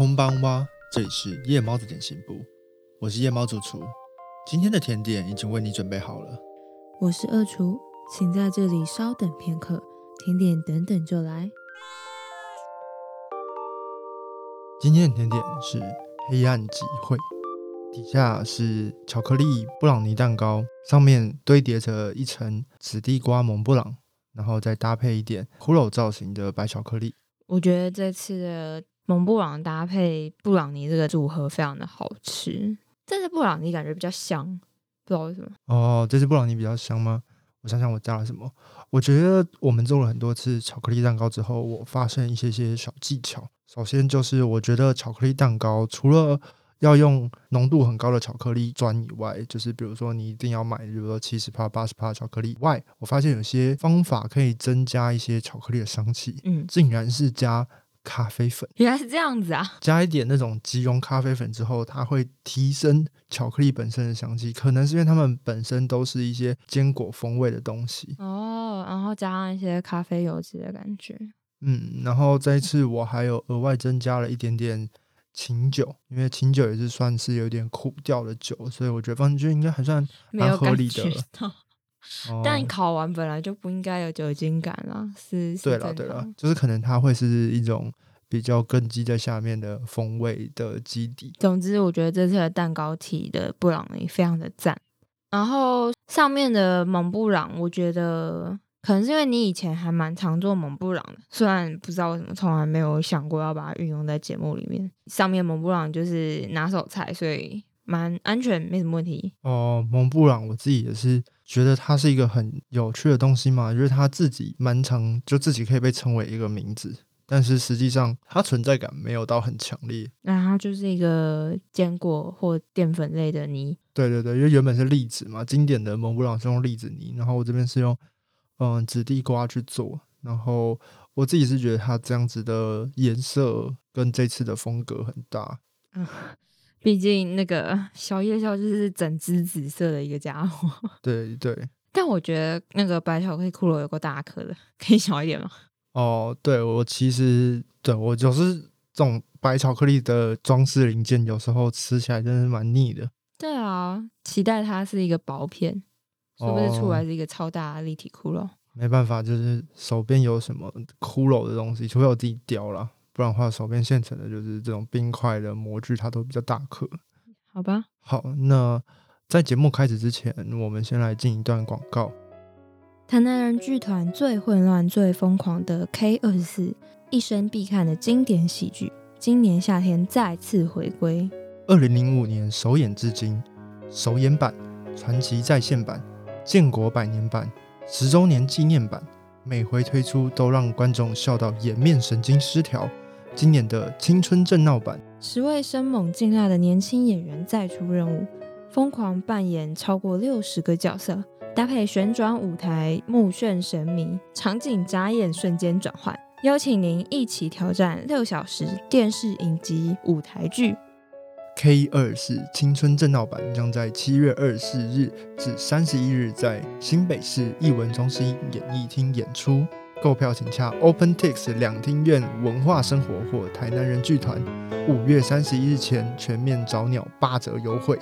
空邦哇，这里是夜猫子点心部，我是夜猫主厨。今天的甜点已经为你准备好了。我是二厨，请在这里稍等片刻，甜点等等就来。今天的甜点是黑暗集会，底下是巧克力布朗尼蛋糕，上面堆叠着一层紫地瓜蒙布朗，然后再搭配一点骷髅造型的白巧克力。我觉得这次的蒙布朗搭配布朗尼这个组合非常的好吃，但是布朗尼感觉比较香，不知道为什么。哦，这次布朗尼比较香吗？我想想，我加了什么？我觉得我们做了很多次巧克力蛋糕之后，我发现一些些小技巧。首先就是我觉得巧克力蛋糕除了要用浓度很高的巧克力砖以外，就是比如说你一定要买，比如说七十帕、八十帕巧克力以外，我发现有些方法可以增加一些巧克力的香气，嗯，竟然是加咖啡粉。原来是这样子啊！加一点那种即溶咖啡粉之后，它会提升巧克力本身的香气，可能是因为它们本身都是一些坚果风味的东西。哦，然后加上一些咖啡油脂的感觉。嗯，然后这一次我还有额外增加了一点点琴酒，因为琴酒也是算是有点苦调的酒，所以我觉得放进去应该还算蛮合理的哦但烤完本来就不应该有酒精感啦，是。是对了对了，就是可能它会是一种比较根基在下面的风味的基底。总之，我觉得这次的蛋糕体的布朗尼非常的赞。然后上面的蒙布朗，我觉得可能是因为你以前还蛮常做蒙布朗的，虽然不知道为什么从来没有想过要把它运用在节目里面。上面蒙布朗就是拿手菜，所以蛮安全，没什么问题。哦，蒙布朗我自己也是觉得它是一个很有趣的东西嘛，就是它自己蛮常就自己可以被称为一个名字，但是实际上它存在感没有到很强烈。那它就是一个坚果或淀粉类的泥，对对对，因为原本是栗子嘛，经典的蒙布朗是用栗子泥，然后我这边是用嗯紫地瓜去做，然后我自己是觉得它这样子的颜色跟这次的风格很搭。毕竟那个 小夜宵就是整只紫色的一个家伙。对对，但我觉得那个白巧克力骷髅有够大颗的，可以小一点吗？哦，对我其实对我就是这种白巧克力的装饰零件，有时候吃起来真的是蛮腻的。对啊，期待它是一个薄片，说不定出哦来是一个超大的立体骷髅。没办法，就是手边有什么骷髅的东西，除非我自己雕啦，不然的话手边现成的就是这种冰块的模具，它都比较大颗。好吧，好，那在节目开始之前，我们先来进一段广告。台南人剧团最混乱、最疯狂的 K 二十四，一生必看的经典喜剧，今年夏天再次回归。二零零五年首演至今，首演版、传奇再现版、建国百年版、十周年纪念版，每回推出都让观众笑到颜面神经失调。今年的青春正闹版，十位生猛劲辣的年轻演员再出任务，疯狂扮演超过六十个角色，搭配旋转舞台、目眩神迷，场景眨眼瞬间转换，邀请您一起挑战六小时电视影集舞台剧。K 二四青春正闹版将在七月二十四日至三十一日在新北市艺文中心演艺厅演出。购票请洽 OpenTix 两厅院文化生活或台南人剧团。五月三十一日前全面找鸟八折优惠。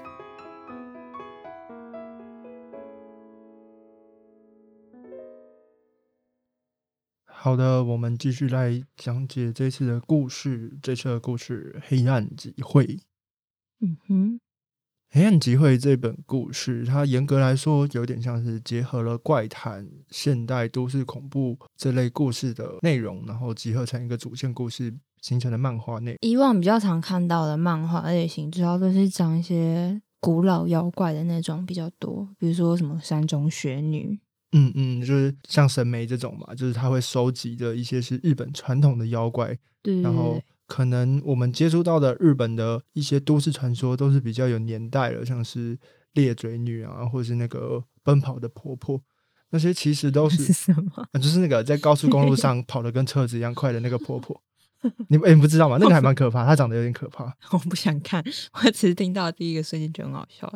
好的，我们继续来讲解这次的故事。这次的故事《黑暗集会》。嗯哼，《黑暗集会》这本故事，它严格来说有点像是结合了怪谈、现代都市恐怖这类故事的内容，然后集合成一个主线故事形成的漫画内容。以往比较常看到的漫画类型，主要都是讲一些古老妖怪的那种比较多，比如说什么山中雪女。嗯嗯，就是像神眉这种嘛，就是它会收集的一些是日本传统的妖怪，对然后可能我们接触到的日本的一些都市传说都是比较有年代了，像是裂嘴女啊，或是那个奔跑的婆婆，那些其实都是 是什么？啊，就是那个在高速公路上跑得跟车子一样快的那个婆婆。你们、欸、你不知道吗？那个还蛮可怕，她长得有点可怕。我不想看，我只是听到第一个瞬间觉得很好笑。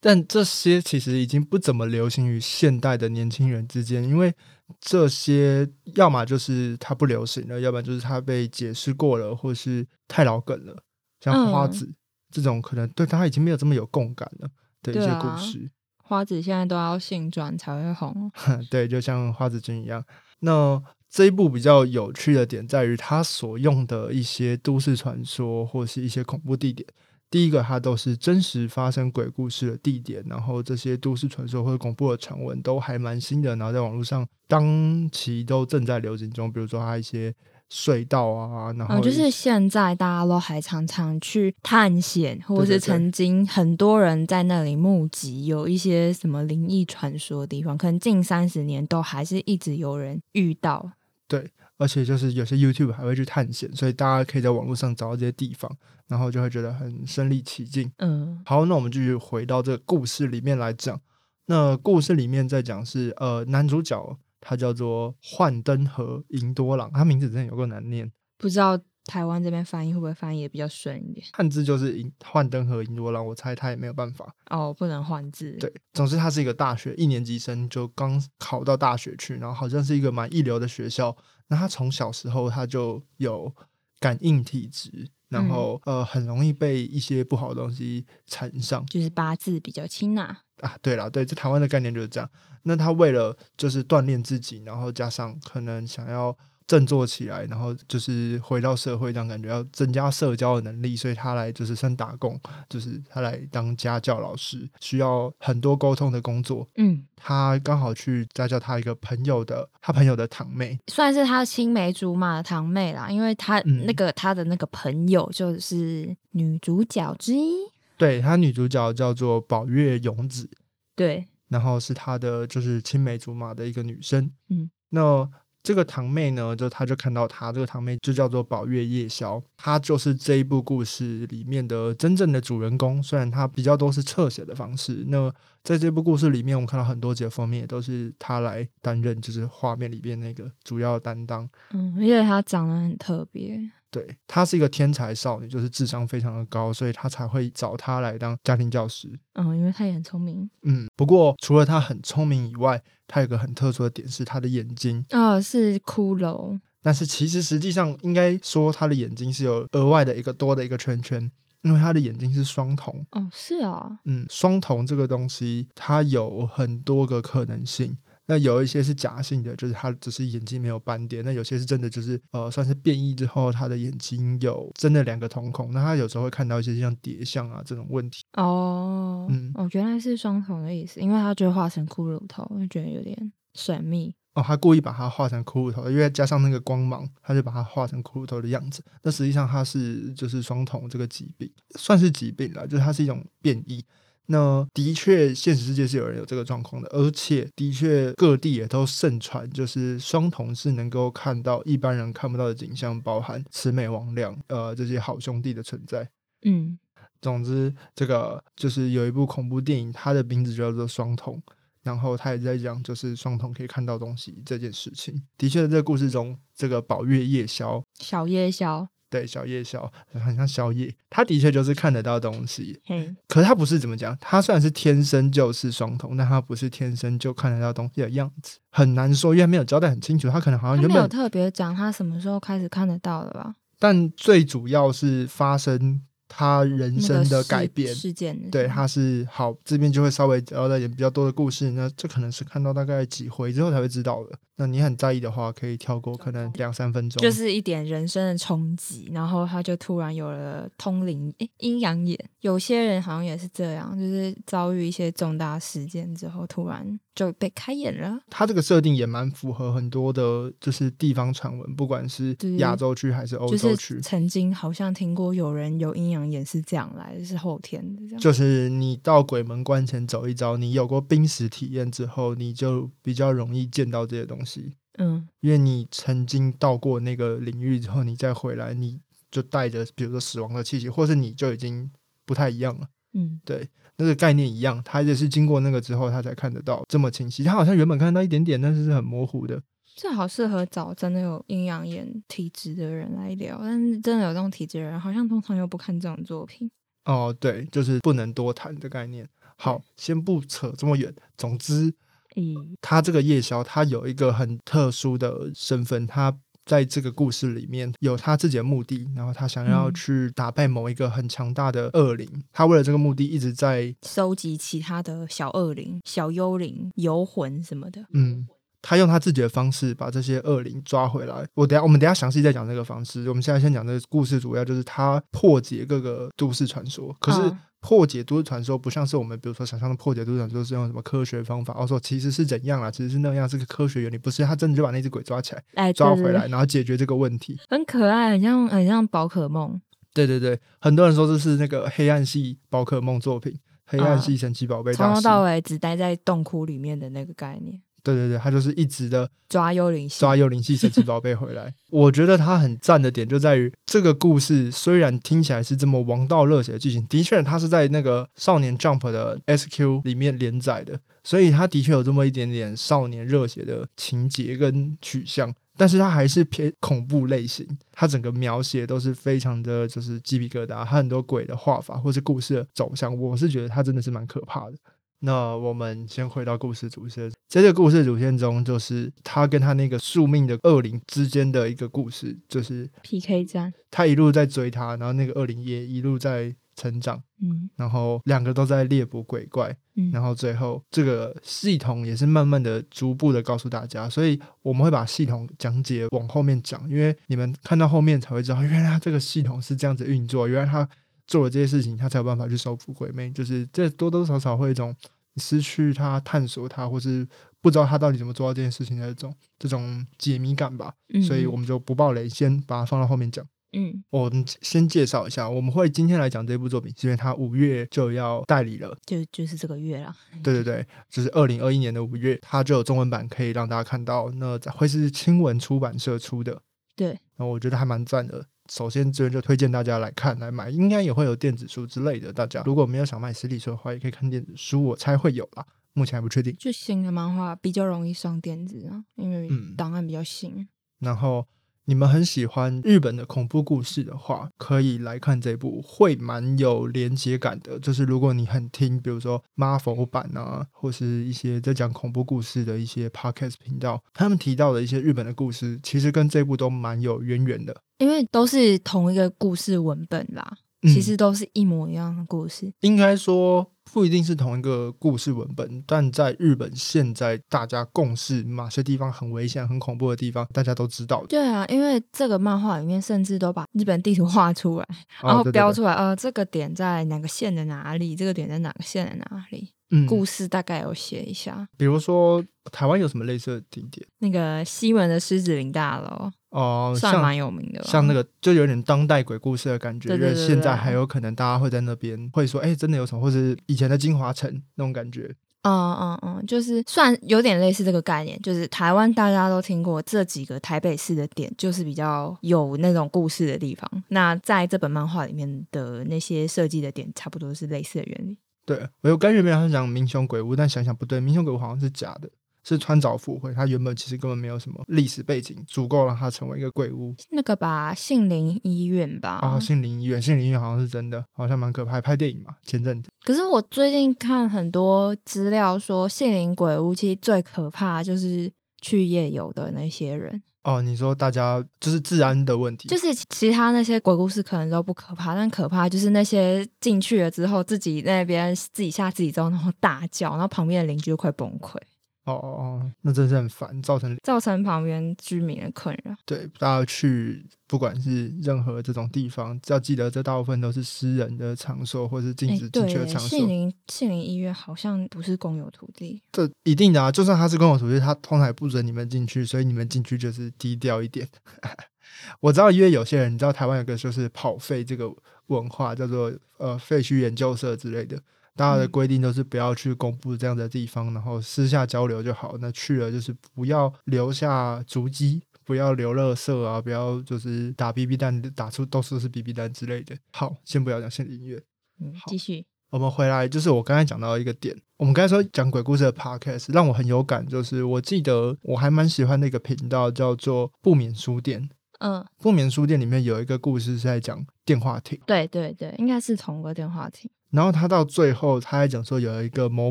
但这些其实已经不怎么流行于现代的年轻人之间，因为这些要么就是它不流行了，要不然就是它被解释过了，或是太老梗了。像花子这种，可能对他已经没有这么有共感了的一些故事。花子现在都要性转才会红，对，就像花子君一样。那这一部比较有趣的点在于，它所用的一些都市传说或是一些恐怖地点。第一个，它都是真实发生鬼故事的地点，然后这些都市传说或者恐怖的传闻都还蛮新的，然后在网络上当期都正在流行中。比如说它一些隧道啊，然后就是现在大家都还常常去探险，或者是曾经很多人在那里募集有一些什么灵异传说的地方，可能近三十年都还是一直有人遇到。对，而且就是有些 YouTube 还会去探险，所以大家可以在网络上找到这些地方。然后就会觉得很身临其境。嗯，好，那我们继续回到这个故事里面来讲。那故事里面在讲是，呃，男主角他叫做幻灯和银多郎，他名字真的有个难念，不知道台湾这边翻译会不会翻译比较顺一点？汉字就是银幻灯和银多郎，我猜他也没有办法哦，不能换字。对，总之他是一个大学一年级生，就刚考到大学去，然后好像是一个蛮一流的学校。那他从小时候他就有感应体质。然后呃，很容易被一些不好的东西缠上，就是八字比较轻呐。啊，对了，对，这台湾的概念就是这样。那他为了就是锻炼自己，然后加上可能想要。振作起来，然后就是回到社会，这样感觉要增加社交的能力，所以他来就是先打工，就是他来当家教老师，需要很多沟通的工作。嗯，他刚好去家教他一个朋友的，他朋友的堂妹，算是他青梅竹马的堂妹啦，因为他那个他的那个朋友就是女主角之一，对他女主角叫做宝月勇子，对，然后是他的就是青梅竹马的一个女生，嗯，那。这个堂妹呢，就她就看到她，这个堂妹就叫做宝月夜宵，她就是这一部故事里面的真正的主人公。虽然她比较都是侧写的方式，那在这部故事里面，我们看到很多节封面也都是她来担任，就是画面里边那个主要担当。嗯，因为她长得很特别。对，她是一个天才少女，就是智商非常的高，所以她才会找她来当家庭教师。嗯，因为她也很聪明。嗯，不过除了她很聪明以外，她有个很特殊的点是她的眼睛哦，是骷髅。但是其实实际上应该说她的眼睛是有额外的一个多的一个圈圈，因为她的眼睛是双瞳。哦，是啊，嗯，双瞳这个东西它有很多个可能性。那有一些是假性的，就是他只是眼睛没有斑点；那有些是真的，就是呃，算是变异之后，他的眼睛有真的两个瞳孔。那他有时候会看到一些像蝶像啊这种问题。哦，嗯，哦，原来是双瞳的意思，因为他就画成骷髅头，就觉得有点神秘。哦，他故意把它画成骷髅头，因为加上那个光芒，他就把它画成骷髅头的样子。那实际上它是就是双瞳这个疾病，算是疾病了，就是它是一种变异。那的确，现实世界是有人有这个状况的，而且的确各地也都盛传，就是双瞳是能够看到一般人看不到的景象，包含魑魅魍魉，呃，这些好兄弟的存在。嗯，总之，这个就是有一部恐怖电影，它的名字叫做《双瞳》，然后他也在讲，就是双瞳可以看到东西这件事情。的确，在这个故事中，这个宝月夜宵，小夜宵。对，小夜宵很像宵夜，他的确就是看得到东西。嗯，可是他不是怎么讲，他虽然是天生就是双瞳，但他不是天生就看得到东西的样子，很难说，因为没有交代很清楚。他可能好像没有特别讲他什么时候开始看得到的吧？但最主要是发生。他人生的改变事件，对，他是好这边就会稍微交代点比较多的故事。那这可能是看到大概几回之后才会知道的。那你很在意的话，可以跳过，可能两三分钟，就是一点人生的冲击，然后他就突然有了通灵，诶，阴阳眼。有些人好像也是这样，就是遭遇一些重大事件之后，突然就被开眼了。他这个设定也蛮符合很多的，就是地方传闻，不管是亚洲区还是欧洲区，曾经好像听过有人有阴阳眼是这样来的，是后天的这样。就是你到鬼门关前走一遭，你有过濒死体验之后，你就比较容易见到这些东西。嗯，因为你曾经到过那个领域之后，你再回来，你就带着比如说死亡的气息，或是你就已经。不太一样了，嗯，对，那个概念一样，他也是经过那个之后，他才看得到这么清晰。他好像原本看到一点点，但是是很模糊的。这好适合找真的有阴阳眼体质的人来聊，但是真的有这种体质的人，好像通常又不看这种作品。哦，对，就是不能多谈的概念。好，先不扯这么远。总之，嗯，他这个夜宵，他有一个很特殊的身份，他在这个故事里面有他自己的目的，然后他想要嗯去打败某一个很强大的恶灵，他为了这个目的一直在收集其他的小恶灵、小幽灵、游魂什么的。嗯。他用他自己的方式把这些恶灵抓回来。我等下我们等下详细再讲这个方式。我们现在先讲这个故事，主要就是他破解各个都市传说。可是嗯破解都市传说不像是我们比如说想象的破解都市传说是用什么科学方法，哦说其实是怎样啊，其实是那样，是个科学原理，不是他真的就把那只鬼抓起来哎，抓回来，然后解决这个问题。很可爱，很像很像宝可梦。对对对，很多人说这是那个黑暗系宝可梦作品，黑暗系神奇宝贝。从头到尾只待在洞窟里面的那个概念，对对对，他就是一直的抓幽灵系。抓幽灵系神奇宝贝回来。我觉得他很赞的点就在于这个故事虽然听起来是这么王道热血的剧情，的确它是在那个少年 Jump 的 SQ 里面连载的，所以它的确有这么一点点少年热血的情节跟取向。但是它还是偏恐怖类型，它整个描写都是非常的就是鸡皮疙瘩，它很多鬼的画法或是故事的走向，我是觉得它真的是蛮可怕的。那我们先回到故事主线，在这个故事主线中，就是他跟他那个宿命的恶灵之间的一个故事，就是 PK 战，他一路在追他，然后那个恶灵也一路在成长，嗯。然后两个都在猎捕鬼怪，嗯，然后最后这个系统也是慢慢的、逐步的告诉大家，所以我们会把系统讲解往后面讲，因为你们看到后面才会知道，原来它这个系统是这样子运作，原来他做了这些事情，他才有办法去收服鬼魅，就是这多多少少会有一种失去他探索他，或是不知道他到底怎么做到这件事情的这种这种解谜感吧，嗯所以我们就不爆雷，先把它放到后面讲。嗯，我们先介绍一下，我们会今天来讲这部作品，是因为它五月就要代理了。就就是这个月了。对对对，就是二零二一年的五月，它就有中文版可以让大家看到。那会是青文出版社出的，对，那我觉得还蛮赞的。首先这边就推荐大家来看来买，应该也会有电子书之类的。大家如果没有想买实体书的话，也可以看电子书，我猜会有啦。目前还不确定。就新的漫画比较容易上电子啊，因为嗯档案比较新。然后你们很喜欢日本的恐怖故事的话，可以来看这部，会蛮有连接感的。就是如果你很听，比如说 Marvel 版啊，或是一些在讲恐怖故事的一些 podcast 频道，他们提到的一些日本的故事，其实跟这部都蛮有渊源的。因为都是同一个故事文本啦，其实都是一模一样的故事。应该说不一定是同一个故事文本，但在日本现在大家共识哪些地方很危险、很恐怖的地方，大家都知道的。对啊，因为这个漫画里面甚至都把日本地图画出来，然后哦对对对标出来，呃，这个点在哪个县的哪里，这个点在哪个县的哪里，嗯，故事大概有写一下。比如说台湾有什么类似的地点那个西门的狮子林大楼哦、算蛮有名的吧，像那个就有点当代鬼故事的感觉，因为现在还有可能大家会在那边会说，哎、真的有什么，或是以前的金华城那种感觉。嗯嗯嗯，就是算有点类似这个概念，就是台湾大家都听过这几个台北市的点，就是比较有那种故事的地方。那在这本漫画里面的那些设计的点，差不多是类似的原理。对我有感觉没有想讲民雄鬼屋，但想想不对，民雄鬼屋好像是假的，是川岛附会，它原本其实根本没有什么历史背景，足够让它成为一个鬼屋。那个吧，杏林医院吧。啊，杏林医院，杏林医院好像是真的，好像蛮可怕，拍电影嘛，前阵子。可是我最近看很多资料说，杏林鬼屋其实最可怕就是去夜游的那些人。哦，你说大家就是治安的问题，就是其他那些鬼故事可能都不可怕，但可怕就是那些进去了之后，自己那边自己吓自己之后，然后大叫，然后旁边的邻居都快崩溃，哦哦哦，那真是很烦，造成造成旁边居民的困扰。对大家去不管是任何这种地方，要记得这大部分都是私人的场所或是禁哎，止进去的，场所杏。林杏林医院好像不是公有土地，这一定的啊，就算他是公有土地，他通常也不准你们进去，所以你们进去就是低调一点。我知道，因为有些人，你知道台湾有个就是跑废这个文化，叫做呃废墟研究社之类的，大家的嗯规定都是不要去公布这样的地方，然后私下交流就好。那去了就是不要留下足迹。不要留垃圾啊！不要就是打 BB 弹，打出到处都是 BB 弹之类的。好，先不要讲心理音乐，嗯，好继续。我们回来，就是我刚才讲到一个点，我们刚才说讲鬼故事的 podcast 让我很有感，就是我记得我还蛮喜欢那个频道叫做不眠书店。嗯，不眠书店里面有一个故事是在讲电话亭，对对对，应该是同个电话亭。然后他到最后，他还讲说有一个某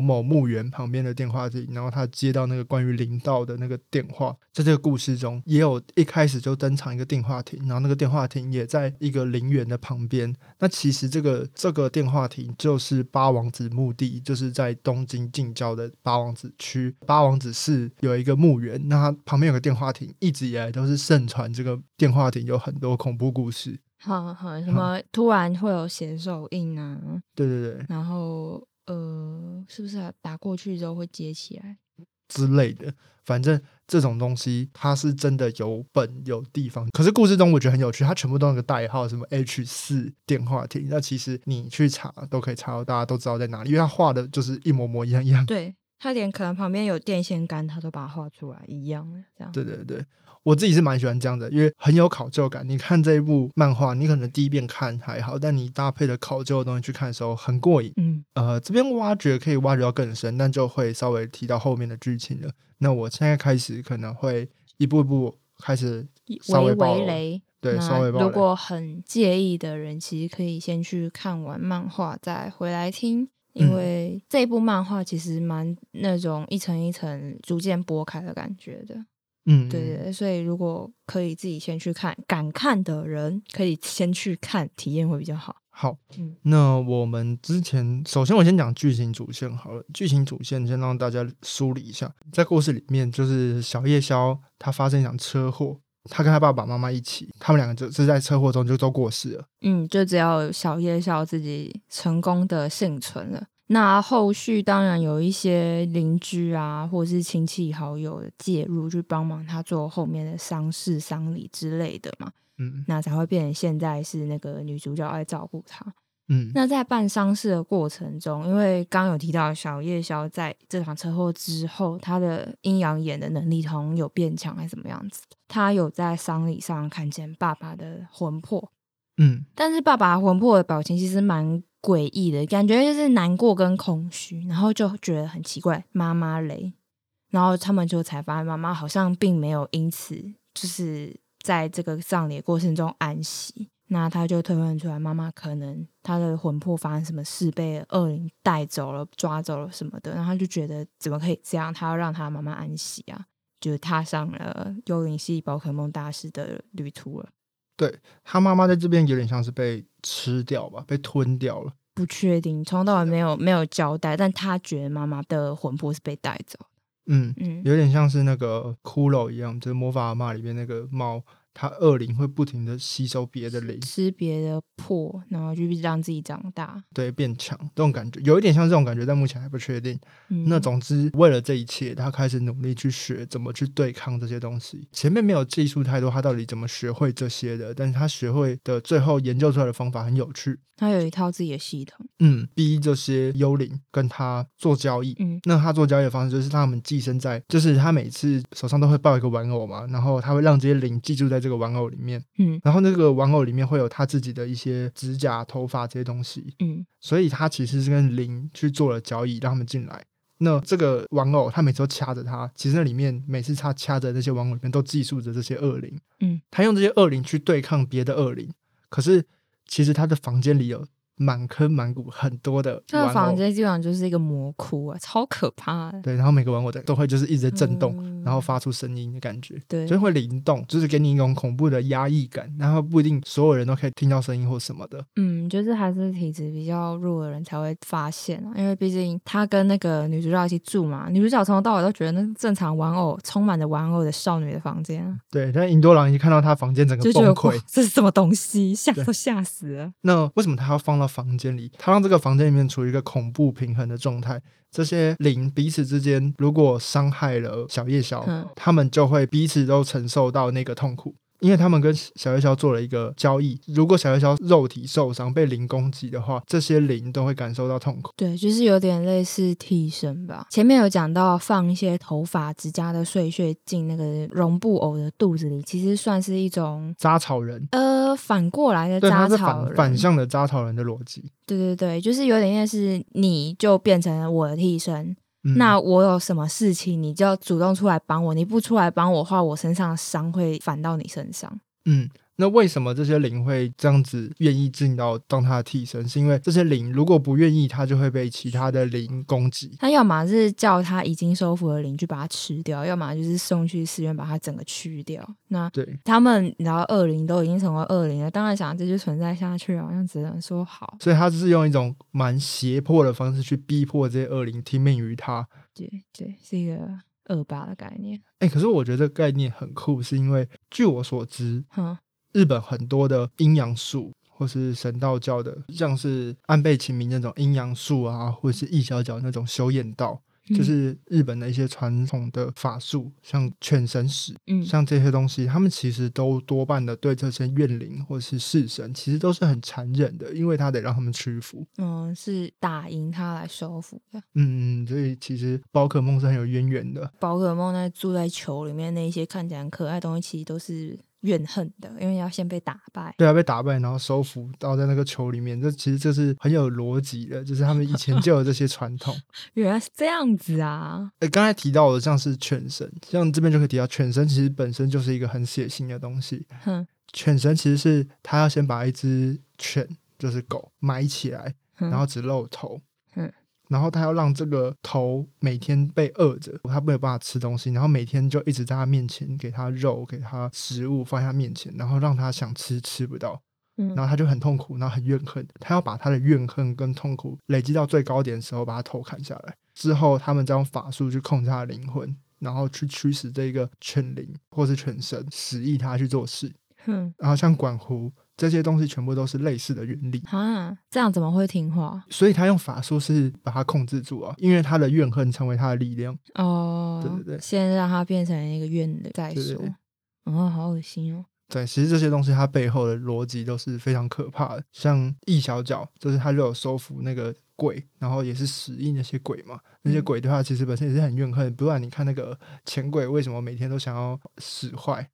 某墓园旁边的电话亭，然后他接到那个关于灵道的那个电话，在这个故事中，也有一开始就登场一个电话亭，然后那个电话亭也在一个陵园的旁边。那其实这个这个电话亭就是八王子墓地，就是在东京近郊的八王子区八王子市有一个墓园，那旁边有个电话亭，一直以来都是盛传这个电话亭有很多恐怖故事。好好，什么突然会有血手印啊？对对对，然后呃，是不是啊打过去之后会接起来？之类的，反正这种东西它是真的有本有地方。可是故事中我觉得很有趣，它全部都有个代号，什么 H 四电话亭。那其实你去查都可以查到，大家都知道在哪里，因为它画的就是一模模一样一样。对，它连可能旁边有电线杆，它都把它画出来一样的这样。对对对，我自己是蛮喜欢这样的，因为很有考究感。你看这一部漫画，你可能第一遍看还好，但你搭配的考究的东西去看的时候，很过瘾。嗯，呃，这边挖掘可以挖掘到更深，但就会稍微提到后面的剧情了。那我现在开始可能会一步一步开始稍微雷。对，稍微如果很介意的人，其实可以先去看完漫画再回来听，因嗯为这部漫画其实蛮那种一层一层逐渐剥开的感觉的。嗯，对对对，所以如果可以自己先去看，敢看的人可以先去看，体验会比较好。好，嗯那我们之前首先我先讲剧情主线好了。剧情主线先让大家梳理一下，在故事里面就是小夜宵他发生一场车祸，他跟他爸爸妈妈一起，他们两个就是在车祸中就都过世了。嗯，就只要小夜宵自己成功的幸存了。那后续当然有一些邻居啊，或者是亲戚好友的介入，去帮忙他做后面的丧事、丧礼之类的嘛，嗯那才会变成现在是那个女主角来照顾他。嗯那在办丧事的过程中，因为刚刚有提到小夜宵在这场车祸之后，他的阴阳眼的能力好像有变强，还是怎么样子？他有在丧礼上看见爸爸的魂魄，嗯但是爸爸魂魄的表情其实蛮诡异的，感觉就是难过跟空虚，然后就觉得很奇怪，妈妈嘞，然后他们就才发现妈妈好像并没有因此就是在这个葬礼过程中安息。那他就推断出来，妈妈可能她的魂魄发生什么事，被恶灵带走了、抓走了什么的，然后他就觉得怎么可以这样？他要让他妈妈安息啊，就踏上了幽灵系宝可梦大师的旅途了。他妈妈在这边有点像是被吃掉吧，被吞掉了。不确定，从头到尾没有没有交代，但他觉得妈妈的魂魄是被带走。嗯，嗯，有点像是那个骷髅一样，就是魔法阿妈里面那个猫，它恶灵会不停的吸收别的灵，吃别的破，然后就让自己长大。对，变强这种感觉，有一点像这种感觉，但目前还不确定。嗯，那总之，为了这一切，他开始努力去学怎么去对抗这些东西。前面没有技术太多，他到底怎么学会这些的？但是他学会的最后研究出来的方法很有趣。他有一套自己的系统。嗯，逼这些幽灵跟他做交易。嗯那他做交易的方式就是让他们寄生在，就是他每次手上都会抱一个玩偶嘛，然后他会让这些灵寄住在这个玩偶里面，嗯然后那个玩偶里面会有他自己的一些指甲、头发这些东西，嗯所以他其实是跟灵去做了交易，让他们进来。那这个玩偶，他每次都掐着它，其实那里面每次他掐着那些玩偶里面都寄宿着这些恶灵。嗯，他用这些恶灵去对抗别的恶灵，可是其实他的房间里有满坑满谷很多的这个，房间基本上就是一个魔窟啊，超可怕的。对，然后每个玩偶的都会就是一直在震动，嗯然后发出声音的感觉。对所以会灵动，就是给你一种恐怖的压抑感，然后不一定所有人都可以听到声音或什么的。嗯，就是还是体质比较弱的人才会发现啊，因为毕竟他跟那个女主角一起住嘛，女主角从头到尾都觉得那是正常玩偶充满着玩偶的少女的房间啊，对，但银多郎一看到他房间整个崩溃，这是什么东西，吓都吓死了。那为什么他要放到房间里？他让这个房间里面处于一个恐怖平衡的状态。这些灵彼此之间如果伤害了小夜宵，嗯他们就会彼此都承受到那个痛苦。因为他们跟小夜宵做了一个交易，如果小夜宵肉体受伤被灵攻击的话，这些灵都会感受到痛苦。对，就是有点类似替身吧。前面有讲到放一些头发、指甲的碎屑进那个绒布偶的肚子里，其实算是一种扎草人，呃反过来的扎草人。反反向的扎草人的逻辑。对对对，就是有点像是你就变成了我的替身，嗯那我有什么事情你就要主动出来帮我，你不出来帮我的话，我身上的伤会反到你身上。嗯，那为什么这些灵会这样子愿意进到当他的替身？是因为这些灵如果不愿意，他就会被其他的灵攻击。他要么是叫他已经收服的灵去把它吃掉，要么就是送去寺院把它整个去掉。那对，他们然后恶灵都已经成为恶灵了，当然想继续存在下去，好像只能说好。所以他就是用一种蛮胁迫的方式去逼迫这些恶灵听命于他。对对，是一个恶霸的概念。哎、可是我觉得这个概念很酷，是因为据我所知，哼，日本很多的阴阳术或是神道教的，像是安倍晴明那种阴阳术啊，或者是易小角那种修验道，就嗯是日本的一些传统的法术，像犬神使，嗯像这些东西，他们其实都多半的对这些怨灵或是式神，其实都是很残忍的，因为他得让他们屈服。嗯，是打赢他来收服的。嗯，所以其实宝可梦是很有渊源的。宝可梦在住在球里面那一些看起来很可爱的东西，其实都是怨恨的，因为要先被打败。对啊，被打败，然后收服到在那个球里面，这其实这是很有逻辑的，就是他们以前就有这些传统。原来是这样子啊！呃，刚才提到的像是犬神，像这边就可以提到犬神，其实本身就是一个很血腥的东西。哼犬神其实是他要先把一只犬，就是狗埋起来，然后只露头，嗯，然后他要让这个头每天被饿着，他没有办法吃东西，然后每天就一直在他面前给他肉，给他食物放在他面前，然后让他想吃吃不到，嗯然后他就很痛苦，然后很怨恨，他要把他的怨恨跟痛苦累积到最高点的时候，把他头砍下来。之后，他们再用法术去控制他的灵魂，然后去驱使这个犬灵或是犬神，使意他去做事。哼然后像管狐这些东西，全部都是类似的原理。啊，这样怎么会听话？所以他用法术是把他控制住啊，因为他的怨恨成为他的力量。哦，对对对先让它变成一个怨的再说。哦，好恶心哦！对，其实这些东西它背后的逻辑都是非常可怕的。像易小角，就是他就有收服那个鬼，然后也是使役那些鬼嘛。那些嗯鬼对他其实本身也是很怨恨，不然你看那个钱鬼为什么每天都想要使坏？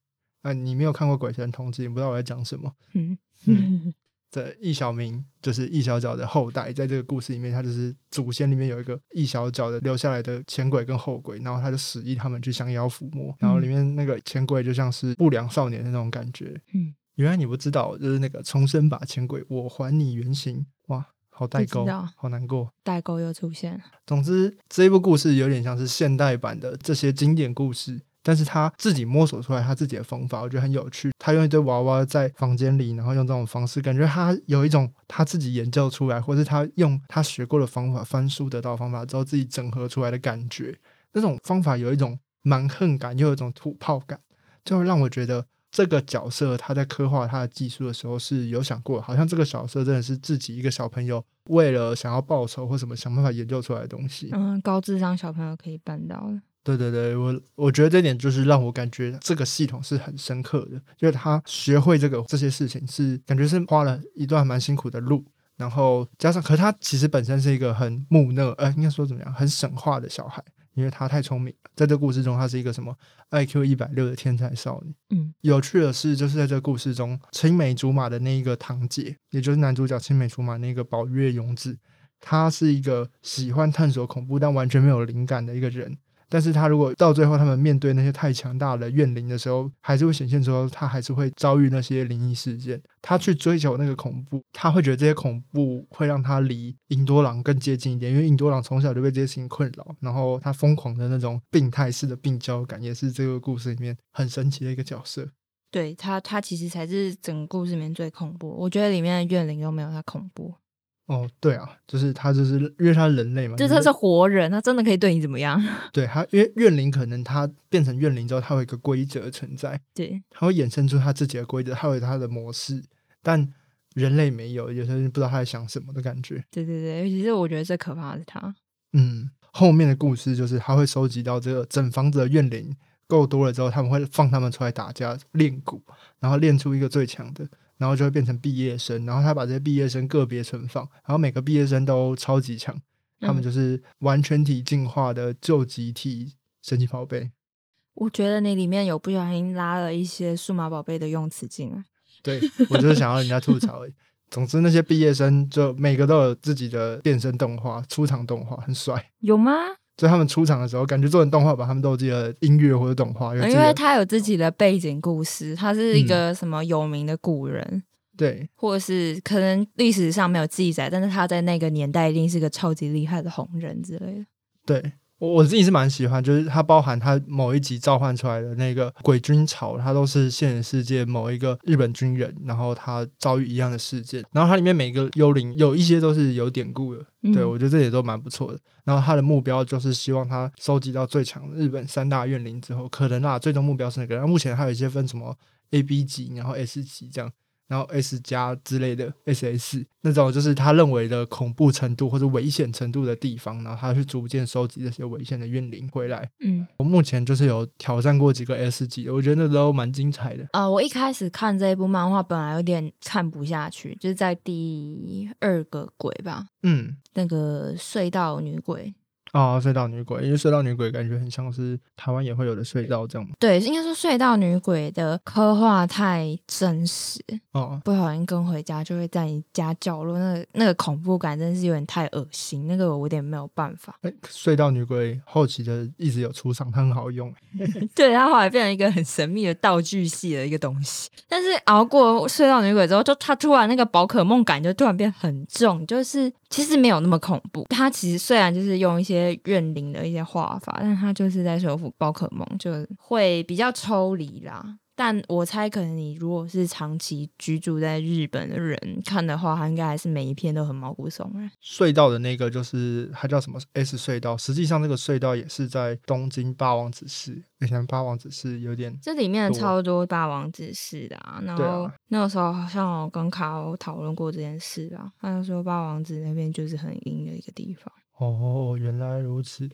啊，你没有看过《鬼神童子》，你不知道我在讲什么。嗯嗯 这易小明就是易小角的后代，在这个故事里面，他就是祖先里面有一个易小角的留下来的前鬼跟后鬼，然后他就使役他们去降妖伏魔，然后里面那个前鬼就像是不良少年的那种感觉。嗯，原来你不知道，就是那个重生吧前鬼，我还你原形，哇，好代沟好难过。代沟又出现了。总之，这一部故事有点像是现代版的这些经典故事，但是他自己摸索出来他自己的方法，我觉得很有趣。他用一堆娃娃在房间里，然后用这种方式，感觉他有一种他自己研究出来，或是他用他学过的方法翻书得到方法之后自己整合出来的感觉。那种方法有一种蛮横感，又有一种土炮感，就让我觉得。这个角色他在刻画他的技术的时候是有想过，好像这个角色真的是自己一个小朋友为了想要报仇或什么想办法研究出来的东西。嗯，高智商小朋友可以办到的。对对对，我我觉得这点就是让我感觉这个系统是很深刻的，就是他学会这个这些事情是感觉是花了一段蛮辛苦的路，然后加上，可是他其实本身是一个很木讷，呃，应该说怎么样，很省话的小孩，因为他太聪明了，在这个故事中，他是一个什么 IQ 一百六的天才少女。嗯有趣的是，就是在这个故事中，青梅竹马的那一个堂姐，也就是男主角青梅竹马那个宝月勇子，他是一个喜欢探索恐怖但完全没有灵感的一个人。但是他如果到最后他们面对那些太强大的怨灵的时候，还是会显现出他还是会遭遇那些灵异事件。他去追求那个恐怖，他会觉得这些恐怖会让他离银多朗更接近一点，因为银多朗从小就被这些事情困扰，然后他疯狂的那种病态式的病娇感，也是这个故事里面很神奇的一个角色。对他，他其实才是整个故事里面最恐怖。我觉得里面的怨灵都没有他恐怖，哦，对啊，就是他，就是因为他人类嘛，就就他是活人，他真的可以对你怎么样？对他，因为怨灵可能他变成怨灵之后，他有一个规则存在，对，他会衍生出他自己的规则，他有他的模式，但人类没有，有些人不知道他在想什么的感觉。对对对，其实我觉得最可怕的是他。嗯，后面的故事就是他会收集到这个整房子的怨灵够多了之后，他们会放他们出来打架练蛊，然后练出一个最强的，然后就会变成毕业生，然后他把这些毕业生个别存放，然后每个毕业生都超级强，他们嗯就是完全体进化的旧集体神奇宝贝。我觉得你里面有不小心拉了一些数码宝贝的用词进来。对我就是想要人家吐槽而已。总之，那些毕业生就每个都有自己的变身动画、出场动画，很帅。有吗？所以他们出场的时候，感觉做成动画版，他们都记得音乐或者动画，因为他有自己的背景故事，他是一个什么有名的古人，对，或者是可能历史上没有记载，但是他在那个年代一定是个超级厉害的红人之类的，对。我我自己是蛮喜欢，就是它包含它某一集召唤出来的那个鬼军潮，它都是现实世界某一个日本军人，然后他遭遇一样的事件，然后它里面每个幽灵有一些都是有典故的，对我觉得这也都蛮不错的。然后他的目标就是希望他收集到最强日本三大怨灵之后，可能啊最终目标是那个。然后目前还有一些分什么 A、B 级，然后 S 级这样。然后 S 加之类的 SS 那种就是他认为的恐怖程度或者危险程度的地方，然后他去逐渐收集这些危险的怨灵回来。嗯，我目前就是有挑战过几个 S 级，我觉得那都蛮精彩的。啊，我一开始看这一部漫画本来有点看不下去，就是在第二个鬼吧，嗯，那个隧道女鬼。哦，隧道女鬼，因为隧道女鬼感觉很像是台湾也会有的隧道这样。对，应该说隧道女鬼的刻画太真实哦，不小心跟回家就会在你家角落，那个那个恐怖感真是有点太恶心，那个我有点没有办法。隧道女鬼后期的一直有出场，它很好用。对，它后来变成一个很神秘的道具系的一个东西。但是熬过隧道女鬼之后，就它突然那个宝可梦感就突然变很重，就是其实没有那么恐怖。它其实虽然就是用一些。怨灵的一些画法，但他就是在修复宝可梦，就会比较抽离啦。但我猜，可能你如果是长期居住在日本的人看的话，他应该还是每一片都很毛骨悚然。隧道的那个就是它叫什么 S 隧道，实际上这个隧道也是在东京八王子市。以前八王子市有点，这里面超多八王子市的啊。然后那个时候好像我跟卡欧讨论过这件事啊，他就说八王子那边就是很阴的一个地方。哦，原来如此。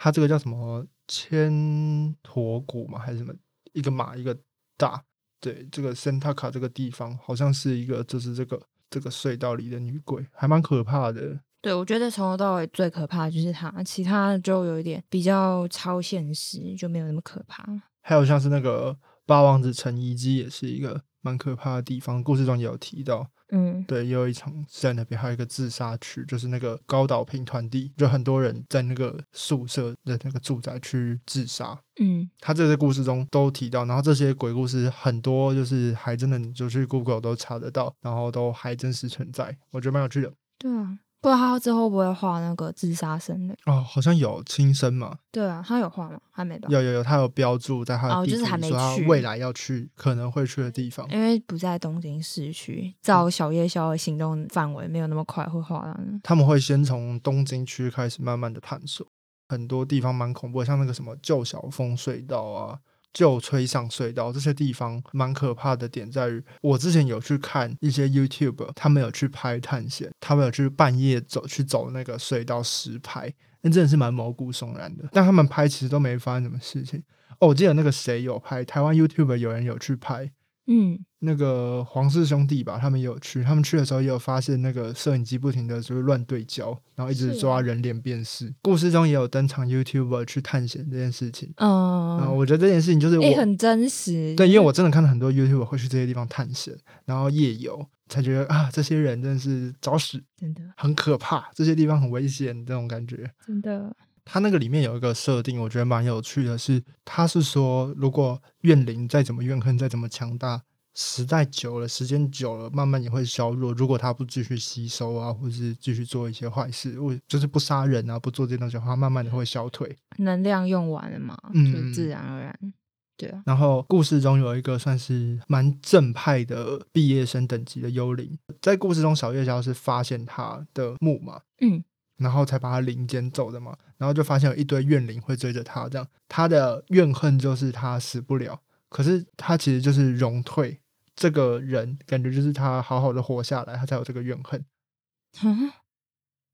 它这个叫什么千驼谷嘛，还是什么？一个马，一个大。对，这个森塔卡这个地方，好像是一个，就是这个这个隧道里的女鬼，还蛮可怕的。对，我觉得从头到尾最可怕的就是它，其他的就有一点比较超现实，就没有那么可怕。还有像是那个八王子陈遗迹，也是一个蛮可怕的地方，故事中也有提到。嗯，对，也有一场在那边，还有一个自杀区，就是那个高岛平团地，就很多人在那个宿舍的那个住宅区自杀。嗯，他这些故事中都提到，然后这些鬼故事很多，就是还真的就去 Google 都查得到，然后都还真实存在，我觉得蛮有趣的。对啊。不知道他之后会不会画那个自杀生的哦，好像有轻生嘛？对啊，他有画吗？还没吧？有有有，他有标注在他的地图，说他未来要去可能会去的地方。因为不在东京市区，照小夜宵的行动范围没有那么快会画到。他们会先从东京区开始慢慢的探索，很多地方蛮恐怖，像那个什么旧小峰隧道啊。就吹上隧道这些地方蛮可怕的点在于，我之前有去看一些 YouTube，他们有去拍探险，他们有去半夜走去走那个隧道实拍，那真的是蛮毛骨悚然的。但他们拍其实都没发生什么事情。哦，我记得那个谁有拍，台湾 YouTube 有人有去拍。嗯，那个黄氏兄弟吧，他们也有去，他们去的时候也有发现那个摄影机不停的就是乱对焦，然后一直抓人脸辨识。故事中也有登场 YouTuber 去探险这件事情。嗯，我觉得这件事情就是也很真实。对，因为我真的看到很多 YouTuber 会去这些地方探险，然后夜游，才觉得啊，这些人真的是找死，真的很可怕，这些地方很危险，这种感觉。真的。他那个里面有一个设定，我觉得蛮有趣的，是他是说，如果怨灵再怎么怨恨，再怎么强大，时代久了，时间久了，慢慢也会削弱。如果他不继续吸收啊，或是继续做一些坏事，我就是不杀人啊，不做这些东西的话，慢慢的会消退，能量用完了嘛，就自然而然。对啊。然后故事中有一个算是蛮正派的毕业生等级的幽灵，在故事中小夜宵是发现他的墓嘛，嗯。然后才把他灵捡走的嘛，然后就发现有一堆怨灵会追着他，这样他的怨恨就是他死不了，可是他其实就是荣退这个人，感觉就是他好好的活下来，他才有这个怨恨。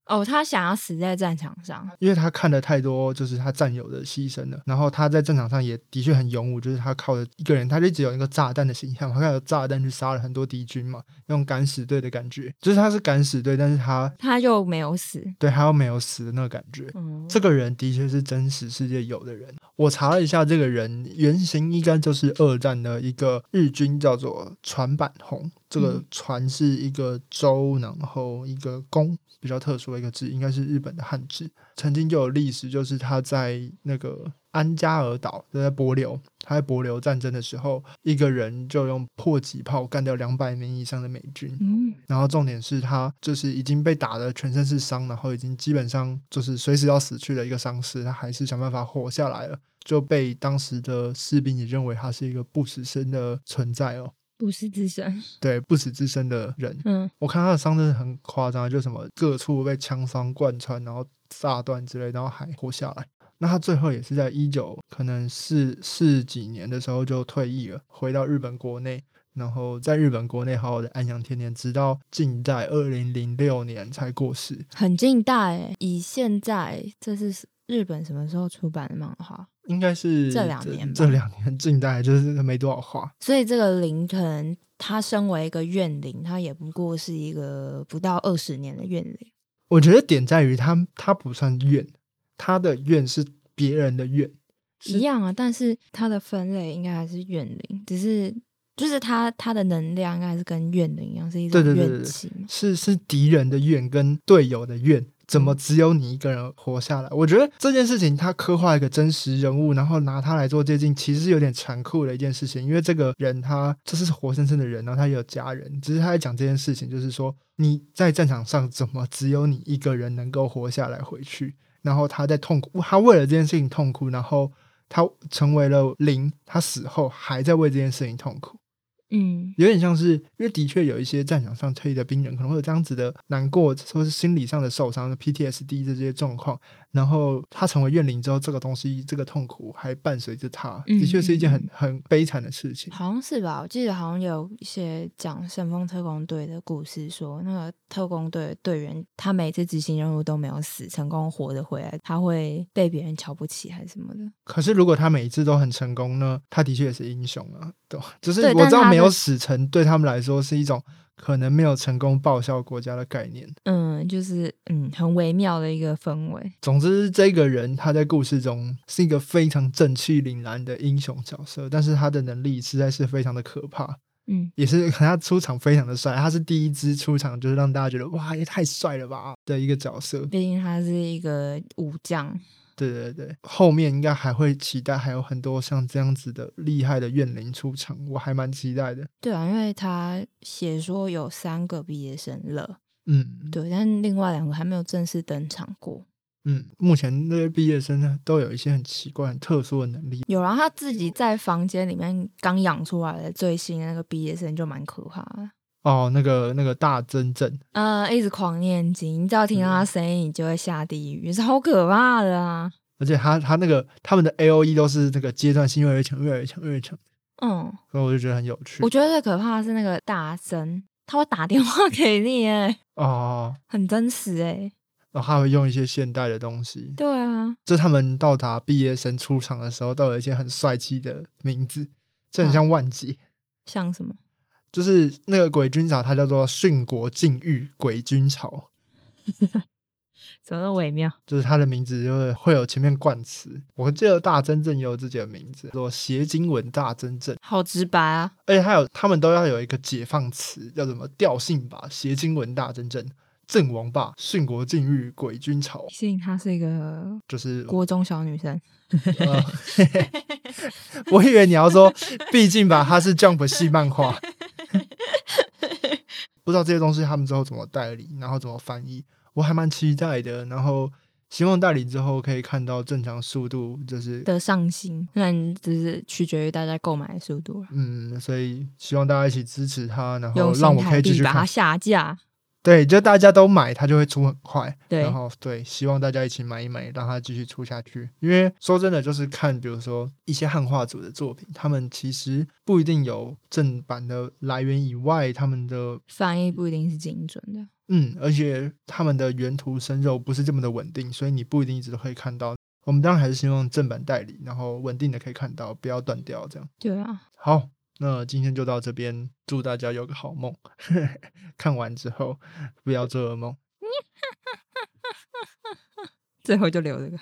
哦，他想要死在战场上，因为他看了太多，就是他战友的牺牲了。然后他在战场上也的确很勇武，就是他靠着一个人，他就只有一个炸弹的形象，他靠着炸弹去杀了很多敌军嘛，那种敢死队的感觉，就是他是敢死队，但是他他就没有死，对，他又没有死的那个感觉。嗯，这个人的确是真实世界有的人。我查了一下，这个人原型应该就是二战的一个日军，叫做船板红。这个嗯船是一个舟，然后一个弓，比较特殊的一个字，应该是日本的汉字。曾经就有历史，就是他在那个安加尔岛，就在帛琉，他在帛琉战争的时候，一个人就用迫击炮干掉两百名以上的美军。嗯，然后重点是他就是已经被打的全身是伤，然后已经基本上就是随时要死去的一个伤势，他还是想办法活下来了，就被当时的士兵也认为他是一个不死身的存在哦。不是自身，对不死之身的人，嗯，我看他的伤真的很夸张，就什么各处被枪伤贯穿，然后炸断之类，然后还活下来。那他最后也是在一九可能四四几年的时候就退役了，回到日本国内，然后在日本国内好好的安享天年，直到近代二零零六年才过世。很近代诶。以现在这是日本什么时候出版的漫画？应该是这两年吧这两年近代就是没多少话。所以这个林肯他身为一个怨灵，他也不过是一个不到二十年的怨灵。我觉得点在于他他不算怨，他的怨是别人的怨，一样啊，但是他的分类应该还是怨灵，只是就是他他的能量应该是跟怨灵一样，是一种怨气。是是敌人的怨跟队友的怨，怎么只有你一个人活下来？我觉得这件事情他刻画一个真实人物，然后拿他来做接近，其实是有点残酷的一件事情。因为这个人他这是活生生的人，然后他也有家人，只是他在讲这件事情，就是说你在战场上怎么只有你一个人能够活下来回去？然后他在痛苦，他为了这件事情痛苦，然后他成为了零，他死后还在为这件事情痛苦。嗯。有点像是，因为的确有一些战场上退役的兵人可能会有这样子的难过，或是心理上的受伤、PTSD 这些状况，然后他成为怨灵之后，这个东西、这个痛苦还伴随着他，嗯的确是一件很嗯很悲惨的事情。好像是吧？我记得好像有一些讲神风特工队的故事说那个特工队的队员他每次执行任务都没有死，成功活着回来，他会被别人瞧不起还是什么的。可是如果他每一次都很成功呢，他的确也是英雄啊，对吧，就是我知道没有死成，对他们来说是一种可能没有成功报效国家的概念。嗯，就是嗯很微妙的一个氛围。总之，这个人他在故事中是一个非常正气凛然的英雄角色，但是他的能力实在是非常的可怕。嗯也是 他出场非常的帅，他是第一支出场就是让大家觉得哇也太帅了吧的一个角色。毕竟他是一个武将。对对对，后面应该还会期待还有很多像这样子的厉害的怨灵出场，我还蛮期待的。对啊，因为他写说有三个毕业生了，嗯，对，但另外两个还没有正式登场过。嗯，目前那些毕业生呢，都有一些很奇怪、很特殊的能力。有，然后他自己在房间里面刚养出来的最新的那个毕业生就蛮可怕的，哦，那个那个大真正，嗯，一直狂念经，你只要听到他声音，你就会下地狱，是好可怕的啊。而且他他那个他们的 A O E 都是那个阶段性越来越强、越来越强、越来越强，嗯，所以我就觉得很有趣我。觉得最可怕的是那个大声，他会打电话给你，哎，哦，很真实哎。然后他会用一些现代的东西，对啊，就他们到达毕业生出场的时候，都有一些很帅气的名字，这很像万劫。像什么？就是那个鬼军曹，它叫做殉国禁欲鬼军潮，怎么那么微妙？就是它的名字就是会有前面冠词。我记得大真正也有自己的名字，叫做邪经文大真正，好直白啊！而且还有他们都要有一个解放词，叫什么调性吧，邪经文大真正。阵亡吧，殉国禁欲鬼军潮，毕竟她是一个就是国中小女生。呃，我以为你要说，毕竟吧，她是 Jump 系漫画，不知道这些东西他们之后怎么代理，然后怎么翻译，我还蛮期待的。然后希望代理之后可以看到正常速度，就是的上新，那只是取决于大家购买的速度了。嗯，所以希望大家一起支持他，然后让我可以继续把它。下架。对，就大家都买，它就会出很快。对然后对，希望大家一起买一买，让它继续出下去。因为说真的，就是看比如说一些汉化组的作品，他们其实不一定有正版的来源以外，他们的翻译不一定是精准的。嗯，而且他们的原图生肉不是这么的稳定，所以你不一定一直都可以看到。我们当然还是希望正版代理，然后稳定的可以看到，不要断掉这样。对啊，好，那今天就到这边，祝大家有个好梦。看完之后不要做噩梦。最后就留这个。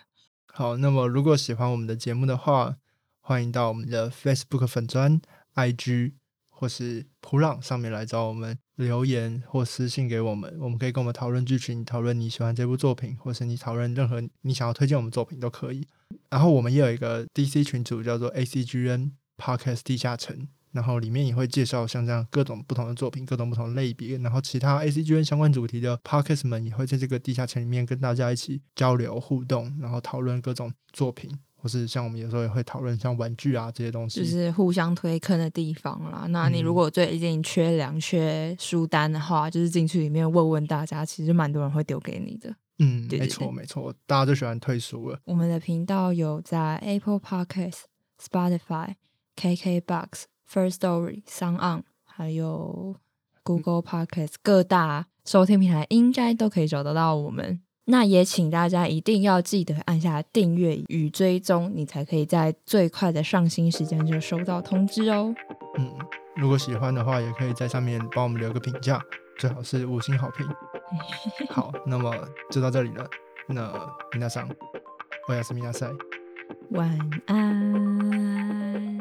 好，那么如果喜欢我们的节目的话，欢迎到我们的 Facebook 粉砖、IG 或是普朗上面来找我们留言或私信给我们，我们可以跟我们讨论剧情，讨论你喜欢这部作品，或是你讨论任何你想要推荐我们作品都可以。然后我们也有一个 DC 群组，叫做 ACGN Podcast 地下城，然后里面也会介绍像这样各种不同的作品，各种不同的类别，然后其他 ACGN 相关主题的 Podcast 们也会在这个地下城里面跟大家一起交流互动，然后讨论各种作品。或是像我们有时候也会讨论像玩具啊这些东西，就是互相推坑的地方啦。那你如果最近缺粮、缺书单的话，就是进去里面问问大家，其实蛮多人会丢给你的。嗯，没错没错，大家都喜欢退书了。我们的频道有在 Apple Podcast、Spotify、KKBox、First Story、s o n On，还有 Google Podcast 各大收听平台，应该都可以找得到我们。那也请大家一定要记得按下订阅与追踪，你才可以在最快的上新时间就收到通知哦。嗯，如果喜欢的话，也可以在上面帮我们留个评价，最好是五星好评。好，那么就到这里了。那皆さん、おやすみなさい。晚安。